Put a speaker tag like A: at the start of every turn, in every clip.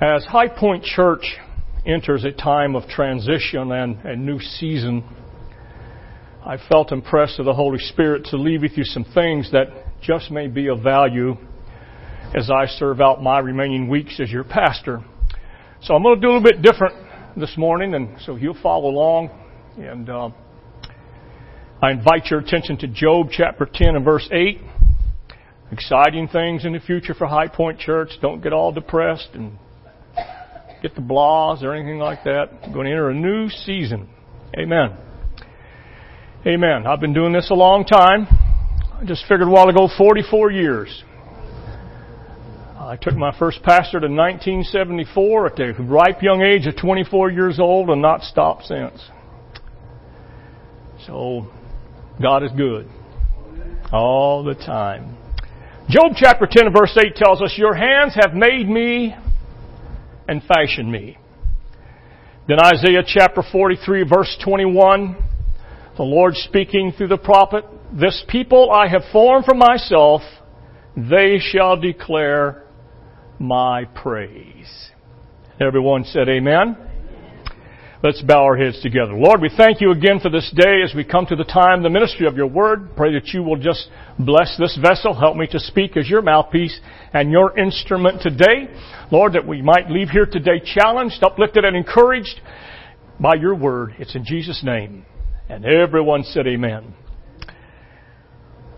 A: As High Point Church enters a time of transition and a new season, I felt impressed of the Holy Spirit to leave with you some things that just may be of value as I serve out my remaining weeks as your pastor. So I'm going to do a little bit different this morning, and so you'll follow along. And uh, I invite your attention to Job chapter 10 and verse 8. Exciting things in the future for High Point Church. Don't get all depressed and get the blahs or anything like that. I'm going to enter a new season. Amen. Amen. I've been doing this a long time. I just figured a while ago, 44 years. I took my first pastor to 1974 at the ripe young age of 24 years old and not stopped since. So, God is good. All the time. Job chapter 10 verse 8 tells us, Your hands have made me and fashioned me. Then Isaiah chapter 43 verse 21, the Lord speaking through the prophet, This people I have formed for myself, they shall declare my praise. Everyone said amen. Let's bow our heads together. Lord, we thank you again for this day as we come to the time, the ministry of your word. Pray that you will just bless this vessel. Help me to speak as your mouthpiece and your instrument today. Lord, that we might leave here today challenged, uplifted, and encouraged by your word. It's in Jesus' name. And everyone said amen.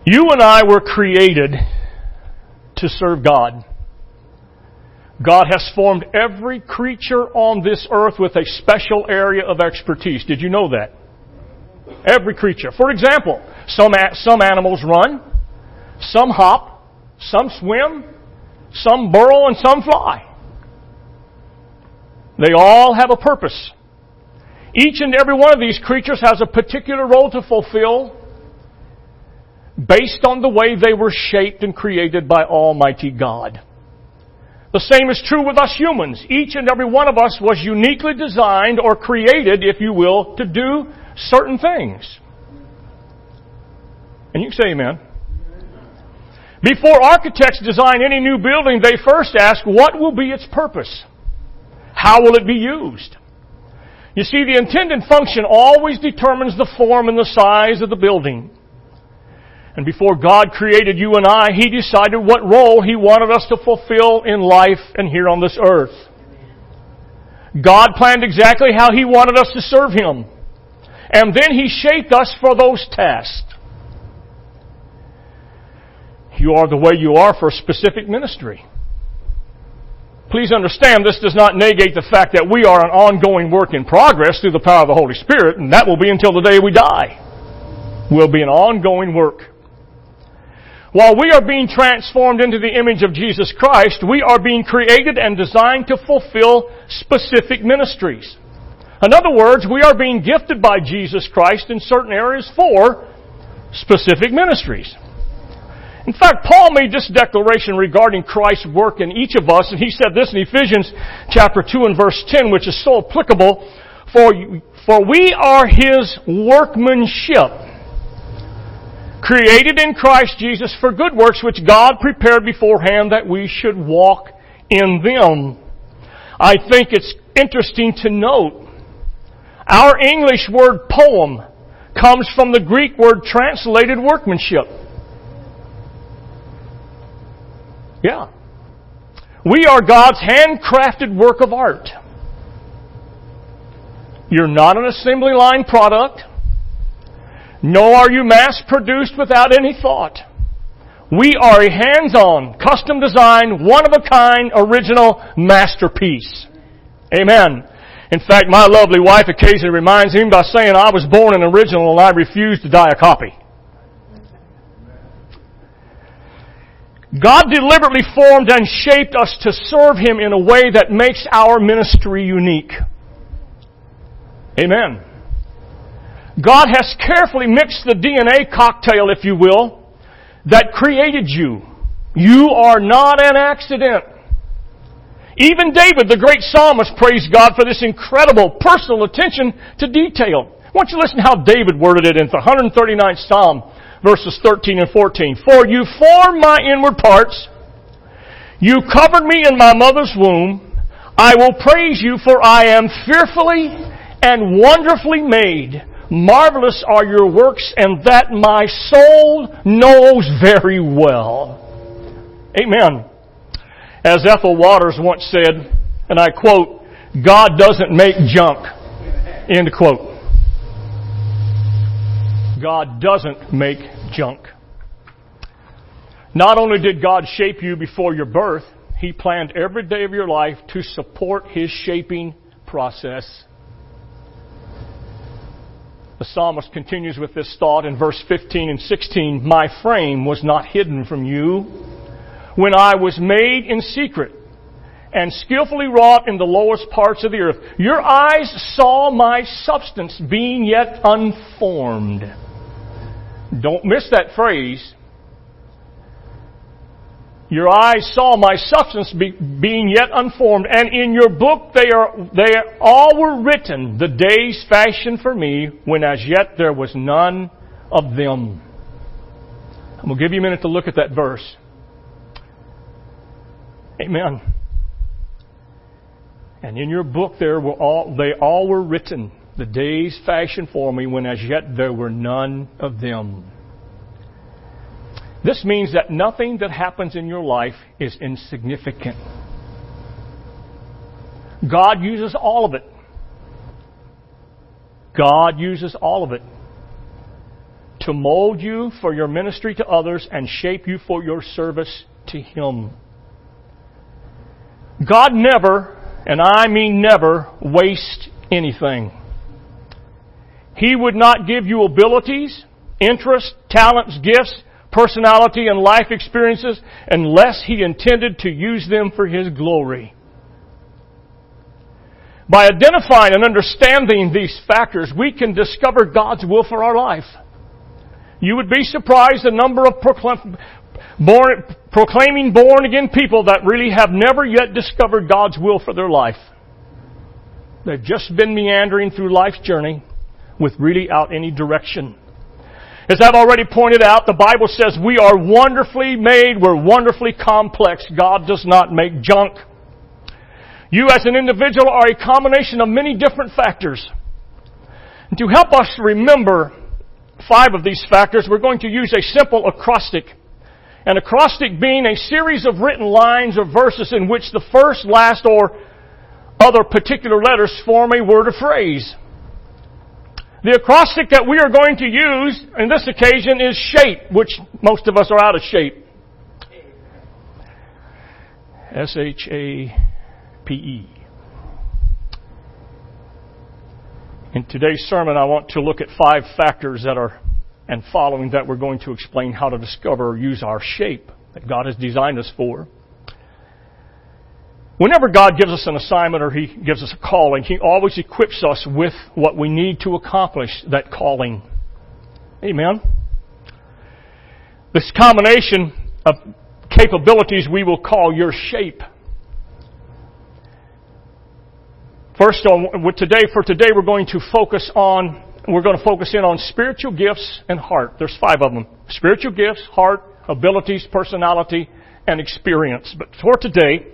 A: You and I were created to serve God. God has formed every creature on this earth with a special area of expertise. Did you know that? Every creature. For example, some, some animals run, some hop, some swim, some burrow, and some fly. They all have a purpose. Each and every one of these creatures has a particular role to fulfill based on the way they were shaped and created by Almighty God. The same is true with us humans. Each and every one of us was uniquely designed or created, if you will, to do certain things. And you can say amen. Before architects design any new building, they first ask, what will be its purpose? How will it be used? You see, the intended function always determines the form and the size of the building. And before God created you and I, He decided what role He wanted us to fulfill in life and here on this earth. God planned exactly how He wanted us to serve Him. And then He shaped us for those tasks. You are the way you are for a specific ministry. Please understand this does not negate the fact that we are an ongoing work in progress through the power of the Holy Spirit, and that will be until the day we die. We'll be an ongoing work. While we are being transformed into the image of Jesus Christ, we are being created and designed to fulfill specific ministries. In other words, we are being gifted by Jesus Christ in certain areas for specific ministries. In fact, Paul made this declaration regarding Christ's work in each of us, and he said this in Ephesians chapter 2 and verse 10, which is so applicable, for, for we are his workmanship created in Christ Jesus for good works which God prepared beforehand that we should walk in them. I think it's interesting to note our English word poem comes from the Greek word translated workmanship. Yeah. We are God's handcrafted work of art. You're not an assembly line product. Nor are you mass produced without any thought. We are a hands-on, custom designed, one of a kind, original masterpiece. Amen. In fact, my lovely wife occasionally reminds me by saying I was born an original and I refuse to die a copy. God deliberately formed and shaped us to serve Him in a way that makes our ministry unique. Amen. God has carefully mixed the DNA cocktail, if you will, that created you. You are not an accident. Even David, the great psalmist, praised God for this incredible personal attention to detail. I want you to listen how David worded it in the 139th Psalm, verses 13 and 14. For you formed my inward parts. You covered me in my mother's womb. I will praise you for I am fearfully and wonderfully made. Marvelous are your works and that my soul knows very well. Amen. As Ethel Waters once said, and I quote, God doesn't make junk. End quote. God doesn't make junk. Not only did God shape you before your birth, He planned every day of your life to support His shaping process. The psalmist continues with this thought in verse 15 and 16 My frame was not hidden from you when I was made in secret and skillfully wrought in the lowest parts of the earth. Your eyes saw my substance being yet unformed. Don't miss that phrase. Your eyes saw my substance be, being yet unformed, and in your book they are they all were written, the days fashioned for me, when as yet there was none of them. I'm gonna give you a minute to look at that verse. Amen. And in your book there were all they all were written, the days fashioned for me, when as yet there were none of them. This means that nothing that happens in your life is insignificant. God uses all of it. God uses all of it to mold you for your ministry to others and shape you for your service to Him. God never, and I mean never, waste anything. He would not give you abilities, interests, talents, gifts, personality, and life experiences unless He intended to use them for His glory. By identifying and understanding these factors, we can discover God's will for our life. You would be surprised the number of born, proclaiming born again people that really have never yet discovered God's will for their life. They've just been meandering through life's journey with really out any direction. As I've already pointed out, the Bible says we are wonderfully made, we're wonderfully complex. God does not make junk. You as an individual are a combination of many different factors. And to help us remember five of these factors, we're going to use a simple acrostic. An acrostic being a series of written lines or verses in which the first, last, or other particular letters form a word or phrase. The acrostic that we are going to use in this occasion is shape, which most of us are out of shape. S H A P E. In today's sermon, I want to look at five factors that are, and following that, we're going to explain how to discover or use our shape that God has designed us for. Whenever God gives us an assignment or He gives us a calling, He always equips us with what we need to accomplish that calling. Amen. This combination of capabilities we will call your shape. First, on today, for today, we're going to focus on, we're going to focus in on spiritual gifts and heart. There's five of them. Spiritual gifts, heart, abilities, personality, and experience. But for today,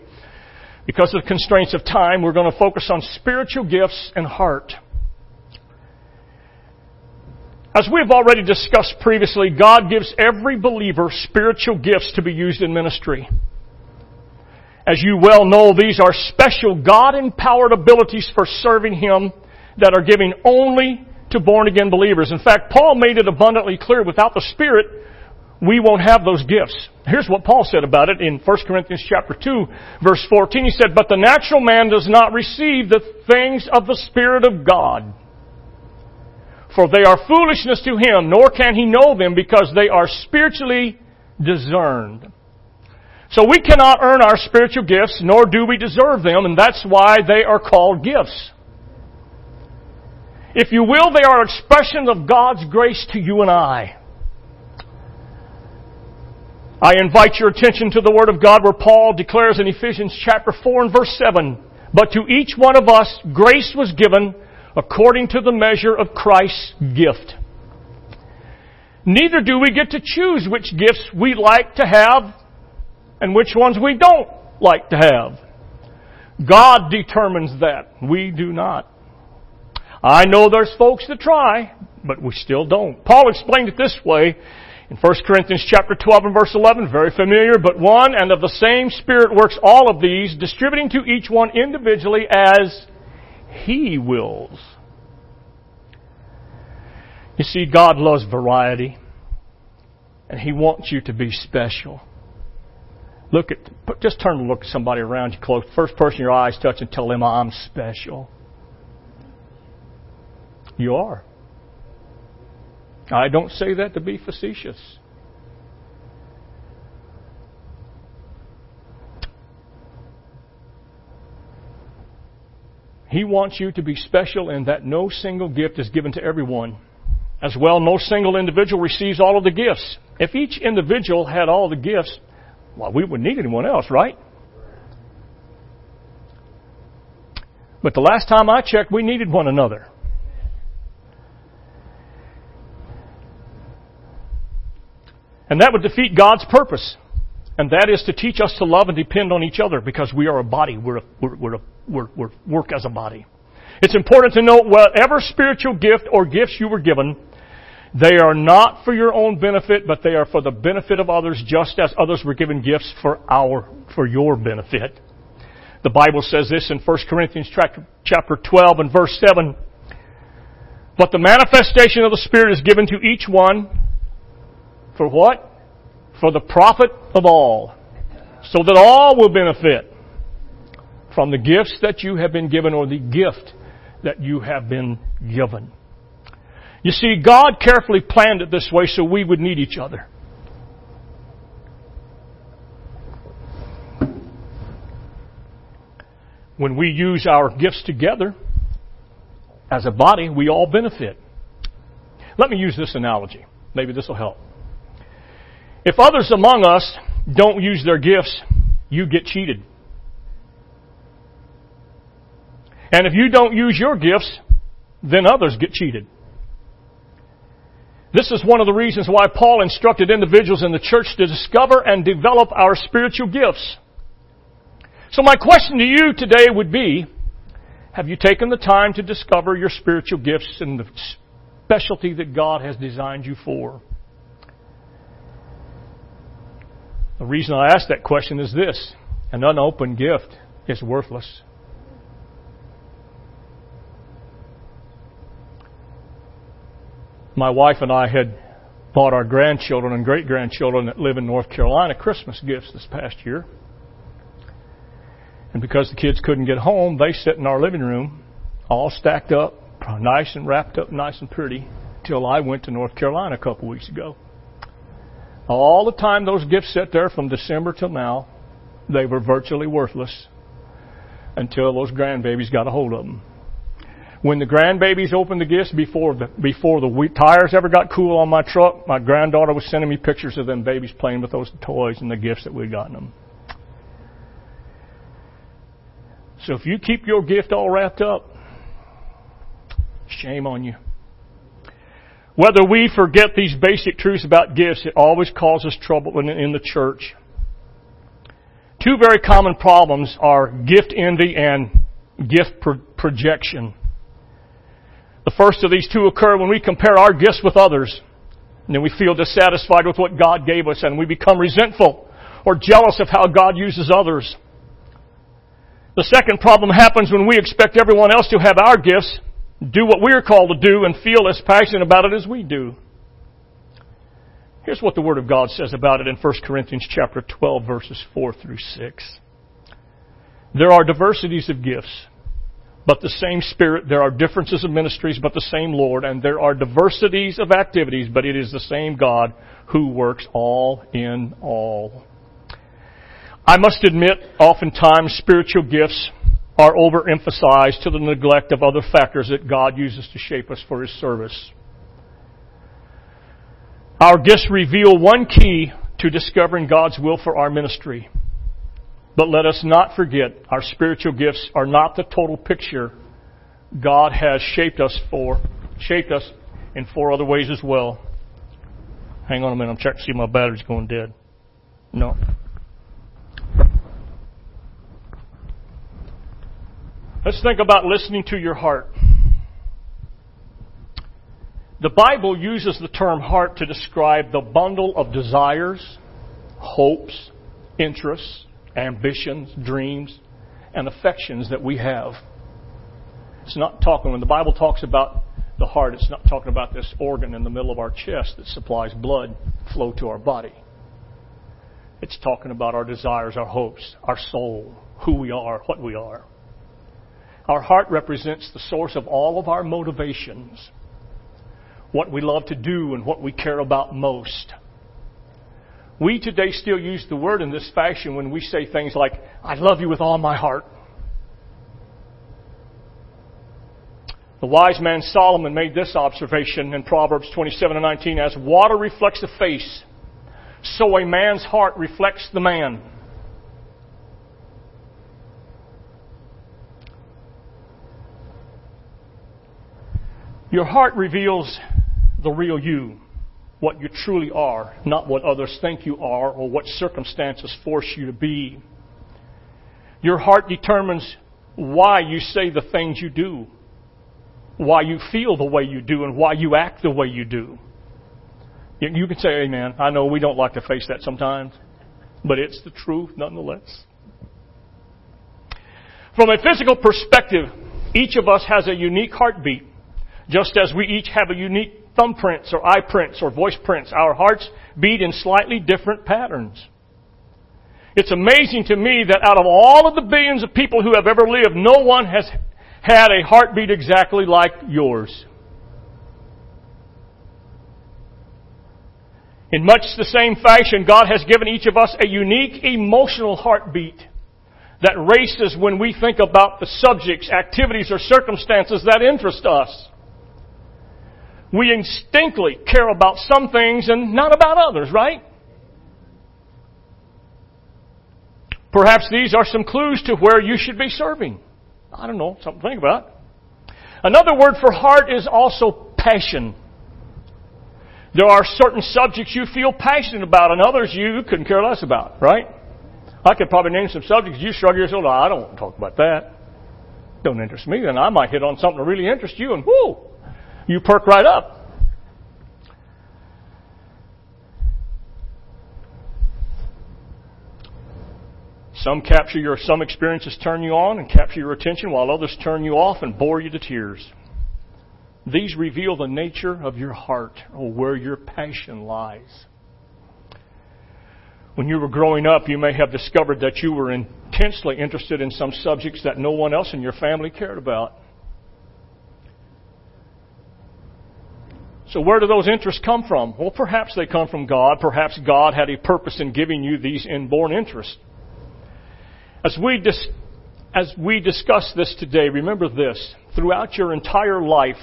A: because of the constraints of time, we're going to focus on spiritual gifts and heart. As we've already discussed previously, God gives every believer spiritual gifts to be used in ministry. As you well know, these are special God empowered abilities for serving Him that are given only to born again believers. In fact, Paul made it abundantly clear without the Spirit, we won't have those gifts. Here's what Paul said about it in 1 Corinthians chapter 2 verse 14. He said, But the natural man does not receive the things of the Spirit of God. For they are foolishness to him, nor can he know them because they are spiritually discerned. So we cannot earn our spiritual gifts, nor do we deserve them, and that's why they are called gifts. If you will, they are expressions of God's grace to you and I. I invite your attention to the Word of God where Paul declares in Ephesians chapter 4 and verse 7, But to each one of us grace was given according to the measure of Christ's gift. Neither do we get to choose which gifts we like to have and which ones we don't like to have. God determines that. We do not. I know there's folks that try, but we still don't. Paul explained it this way in 1 Corinthians chapter 12 and verse 11, very familiar, but one and of the same Spirit works all of these, distributing to each one individually as He wills. You see, God loves variety, and He wants you to be special. Look at, just turn and look at somebody around you close. First person your eyes touch and tell them, I'm special. You are. I don't say that to be facetious. He wants you to be special in that no single gift is given to everyone. As well, no single individual receives all of the gifts. If each individual had all the gifts, well, we wouldn't need anyone else, right? But the last time I checked, we needed one another. And that would defeat God's purpose. And that is to teach us to love and depend on each other because we are a body. We're, a, we're, we're, a, we're, we're work as a body. It's important to note whatever spiritual gift or gifts you were given, they are not for your own benefit, but they are for the benefit of others, just as others were given gifts for our, for your benefit. The Bible says this in 1 Corinthians chapter 12 and verse 7. But the manifestation of the Spirit is given to each one for what? For the profit of all. So that all will benefit from the gifts that you have been given or the gift that you have been given. You see, God carefully planned it this way so we would need each other. When we use our gifts together as a body, we all benefit. Let me use this analogy. Maybe this will help. If others among us don't use their gifts, you get cheated. And if you don't use your gifts, then others get cheated. This is one of the reasons why Paul instructed individuals in the church to discover and develop our spiritual gifts. So my question to you today would be, have you taken the time to discover your spiritual gifts and the specialty that God has designed you for? The reason I ask that question is this an unopened gift is worthless. My wife and I had bought our grandchildren and great grandchildren that live in North Carolina Christmas gifts this past year. And because the kids couldn't get home, they sit in our living room, all stacked up, nice and wrapped up, nice and pretty, till I went to North Carolina a couple weeks ago. All the time those gifts sat there from December till now, they were virtually worthless until those grandbabies got a hold of them. When the grandbabies opened the gifts before the before the tires ever got cool on my truck, my granddaughter was sending me pictures of them babies playing with those toys and the gifts that we'd gotten them. So if you keep your gift all wrapped up, shame on you. Whether we forget these basic truths about gifts, it always causes trouble in the church. Two very common problems are gift envy and gift pro- projection. The first of these two occur when we compare our gifts with others. And then we feel dissatisfied with what God gave us and we become resentful or jealous of how God uses others. The second problem happens when we expect everyone else to have our gifts do what we're called to do and feel as passionate about it as we do. Here's what the Word of God says about it in 1 Corinthians chapter 12 verses 4 through 6. There are diversities of gifts, but the same Spirit. There are differences of ministries, but the same Lord. And there are diversities of activities, but it is the same God who works all in all. I must admit, oftentimes spiritual gifts are overemphasized to the neglect of other factors that God uses to shape us for His service. Our gifts reveal one key to discovering God's will for our ministry. But let us not forget, our spiritual gifts are not the total picture God has shaped us for, shaped us in four other ways as well. Hang on a minute, I'm checking to see if my battery's going dead. No. Let's think about listening to your heart. The Bible uses the term heart to describe the bundle of desires, hopes, interests, ambitions, dreams, and affections that we have. It's not talking, when the Bible talks about the heart, it's not talking about this organ in the middle of our chest that supplies blood flow to our body. It's talking about our desires, our hopes, our soul, who we are, what we are. Our heart represents the source of all of our motivations, what we love to do and what we care about most. We today still use the word in this fashion when we say things like, I love you with all my heart. The wise man Solomon made this observation in Proverbs 27 and 19 as water reflects the face, so a man's heart reflects the man. Your heart reveals the real you, what you truly are, not what others think you are or what circumstances force you to be. Your heart determines why you say the things you do, why you feel the way you do, and why you act the way you do. You can say, Amen. I know we don't like to face that sometimes, but it's the truth nonetheless. From a physical perspective, each of us has a unique heartbeat. Just as we each have a unique thumbprints or eye prints or voice prints, our hearts beat in slightly different patterns. It's amazing to me that out of all of the billions of people who have ever lived, no one has had a heartbeat exactly like yours. In much the same fashion, God has given each of us a unique emotional heartbeat that races when we think about the subjects, activities, or circumstances that interest us we instinctively care about some things and not about others, right? Perhaps these are some clues to where you should be serving. I don't know, something to think about. Another word for heart is also passion. There are certain subjects you feel passionate about and others you couldn't care less about, right? I could probably name some subjects you shrug your shoulders. I don't want to talk about that. Don't interest me. Then I might hit on something that really interests you and whoo, you perk right up. Some capture your, some experiences turn you on and capture your attention while others turn you off and bore you to tears. These reveal the nature of your heart or where your passion lies. When you were growing up, you may have discovered that you were intensely interested in some subjects that no one else in your family cared about. So where do those interests come from? Well, perhaps they come from God. Perhaps God had a purpose in giving you these inborn interests. As we, dis- as we discuss this today, remember this. Throughout your entire life,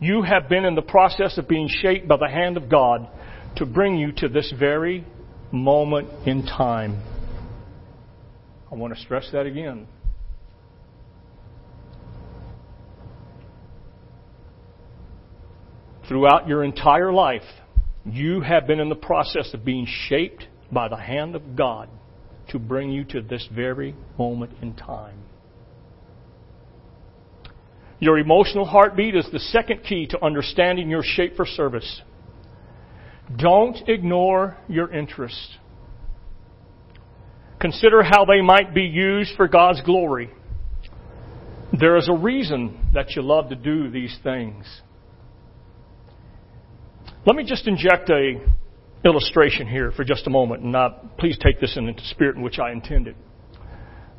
A: you have been in the process of being shaped by the hand of God to bring you to this very moment in time. I want to stress that again. Throughout your entire life, you have been in the process of being shaped by the hand of God to bring you to this very moment in time. Your emotional heartbeat is the second key to understanding your shape for service. Don't ignore your interests. Consider how they might be used for God's glory. There is a reason that you love to do these things. Let me just inject a illustration here for just a moment, and please take this in the spirit in which I intended.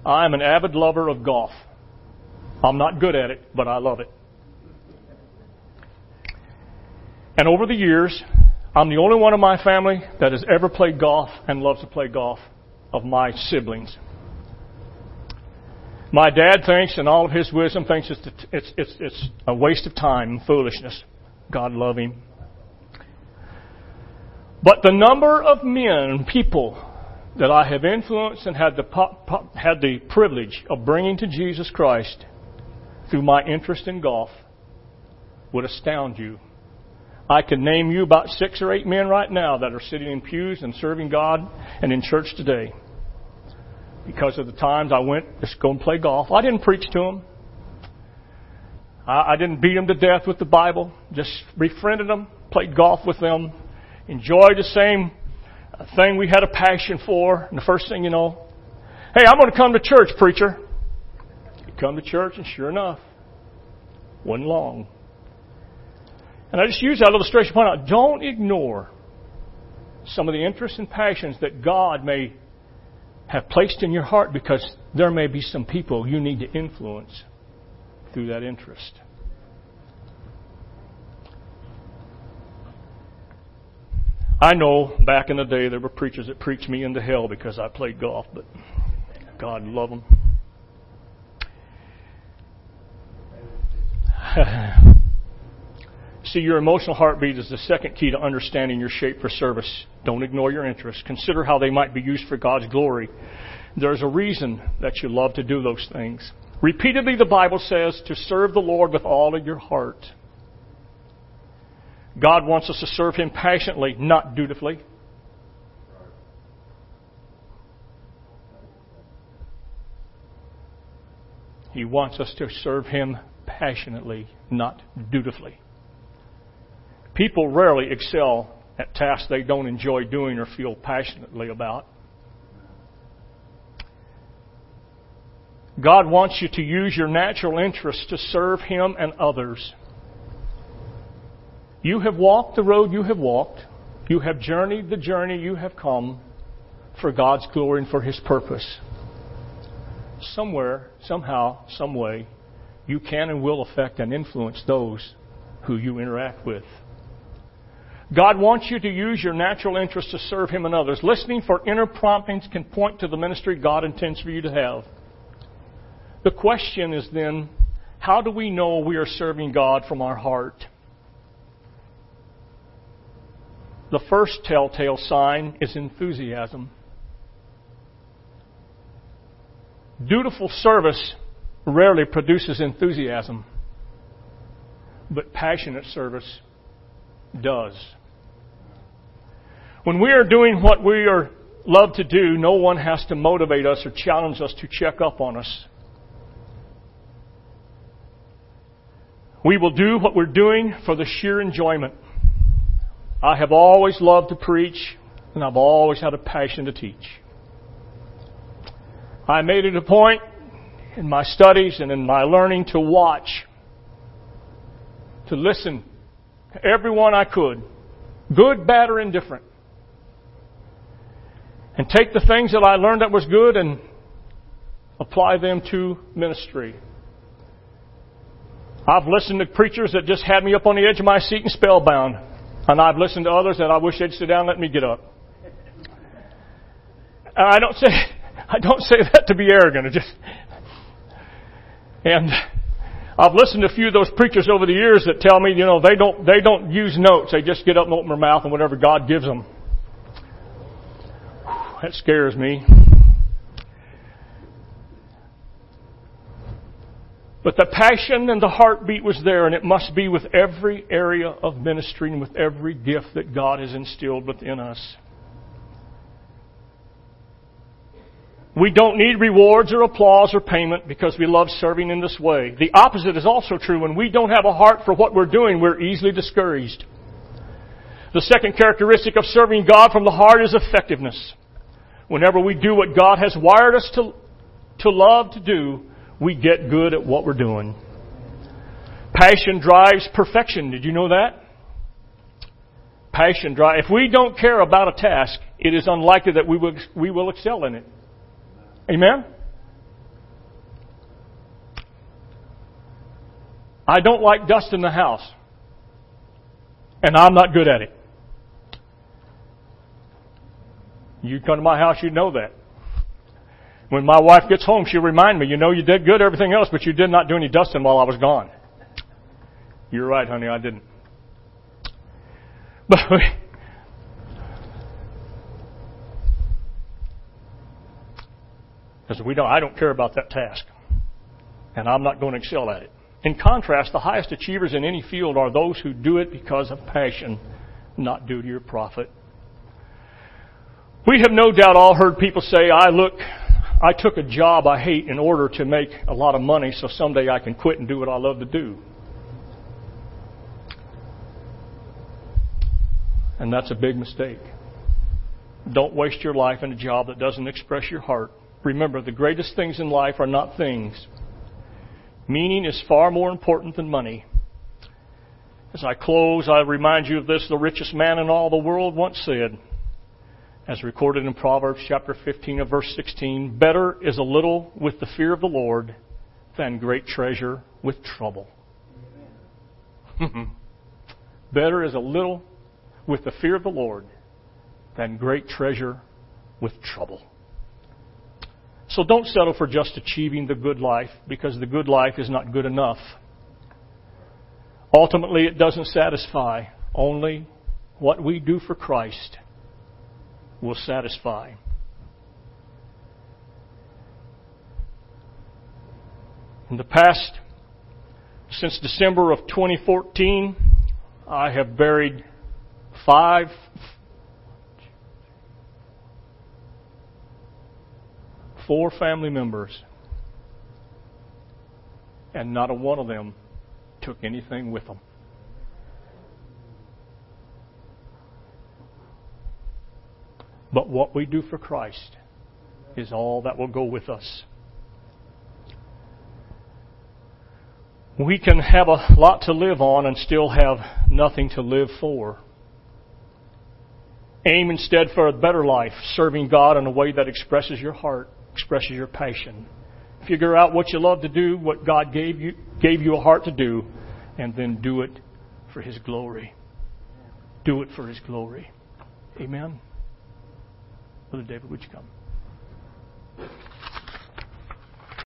A: I'm an avid lover of golf. I'm not good at it, but I love it. And over the years, I'm the only one in my family that has ever played golf and loves to play golf of my siblings. My dad thinks, in all of his wisdom, thinks it's, it's, it's, it's a waste of time and foolishness. God love him. But the number of men, people that I have influenced and had the, had the privilege of bringing to Jesus Christ through my interest in golf would astound you. I can name you about six or eight men right now that are sitting in pews and serving God and in church today. Because of the times I went, just go and play golf. I didn't preach to them. I, I didn't beat them to death with the Bible. Just befriended them, played golf with them, enjoyed the same uh, thing we had a passion for. And the first thing you know, hey, I'm going to come to church, preacher. You come to church, and sure enough, wasn't long. And I just use that illustration to point out don't ignore some of the interests and passions that God may have placed in your heart because there may be some people you need to influence through that interest. I know back in the day there were preachers that preached me into hell because I played golf, but God love them. See, your emotional heartbeat is the second key to understanding your shape for service. Don't ignore your interests. Consider how they might be used for God's glory. There's a reason that you love to do those things. Repeatedly, the Bible says to serve the Lord with all of your heart. God wants us to serve Him passionately, not dutifully. He wants us to serve Him passionately, not dutifully. People rarely excel at tasks they don't enjoy doing or feel passionately about. God wants you to use your natural interests to serve Him and others. You have walked the road you have walked. You have journeyed the journey you have come for God's glory and for His purpose. Somewhere, somehow, some way, you can and will affect and influence those who you interact with. God wants you to use your natural interest to serve Him and others. Listening for inner promptings can point to the ministry God intends for you to have. The question is then, how do we know we are serving God from our heart? The first telltale sign is enthusiasm. Dutiful service rarely produces enthusiasm, but passionate service does. When we are doing what we are love to do, no one has to motivate us or challenge us to check up on us. We will do what we're doing for the sheer enjoyment. I have always loved to preach, and I've always had a passion to teach. I made it a point in my studies and in my learning to watch, to listen to everyone I could, good, bad, or indifferent, and take the things that I learned that was good and apply them to ministry. I've listened to preachers that just had me up on the edge of my seat and spellbound. And I've listened to others that I wish they'd sit down and let me get up. And I don't say, I don't say that to be arrogant. It just, and I've listened to a few of those preachers over the years that tell me, you know, they don't, they don't use notes. They just get up and open their mouth and whatever God gives them. That scares me. But the passion and the heartbeat was there, and it must be with every area of ministry and with every gift that God has instilled within us. We don't need rewards or applause or payment because we love serving in this way. The opposite is also true. When we don't have a heart for what we're doing, we're easily discouraged. The second characteristic of serving God from the heart is effectiveness. Whenever we do what God has wired us to, to love to do, we get good at what we're doing. Passion drives perfection. Did you know that? Passion drive. If we don't care about a task, it is unlikely that we will, we will excel in it. Amen? I don't like dust in the house. And I'm not good at it. You come to my house, you know that. When my wife gets home, she'll remind me, you know, you did good everything else, but you did not do any dusting while I was gone. You're right, honey, I didn't. But because we don't, I don't care about that task, and I'm not going to excel at it. In contrast, the highest achievers in any field are those who do it because of passion, not due to your profit. We have no doubt all heard people say, I look I took a job I hate in order to make a lot of money so someday I can quit and do what I love to do. And that's a big mistake. Don't waste your life in a job that doesn't express your heart. Remember, the greatest things in life are not things. Meaning is far more important than money. As I close, I remind you of this the richest man in all the world once said as recorded in Proverbs chapter 15 of verse 16, better is a little with the fear of the Lord than great treasure with trouble. better is a little with the fear of the Lord than great treasure with trouble. So don't settle for just achieving the good life because the good life is not good enough. Ultimately, it doesn't satisfy. Only what we do for Christ will satisfy. In the past, since December of 2014, I have buried five four family members, and not a one of them took anything with them. But what we do for Christ is all that will go with us. We can have a lot to live on and still have nothing to live for. Aim instead for a better life, serving God in a way that expresses your heart expresses your passion. Figure out what you love to do, what God gave you, gave you a heart to do, and then do it for His glory. Do it for His glory. Amen. Brother David, would you come?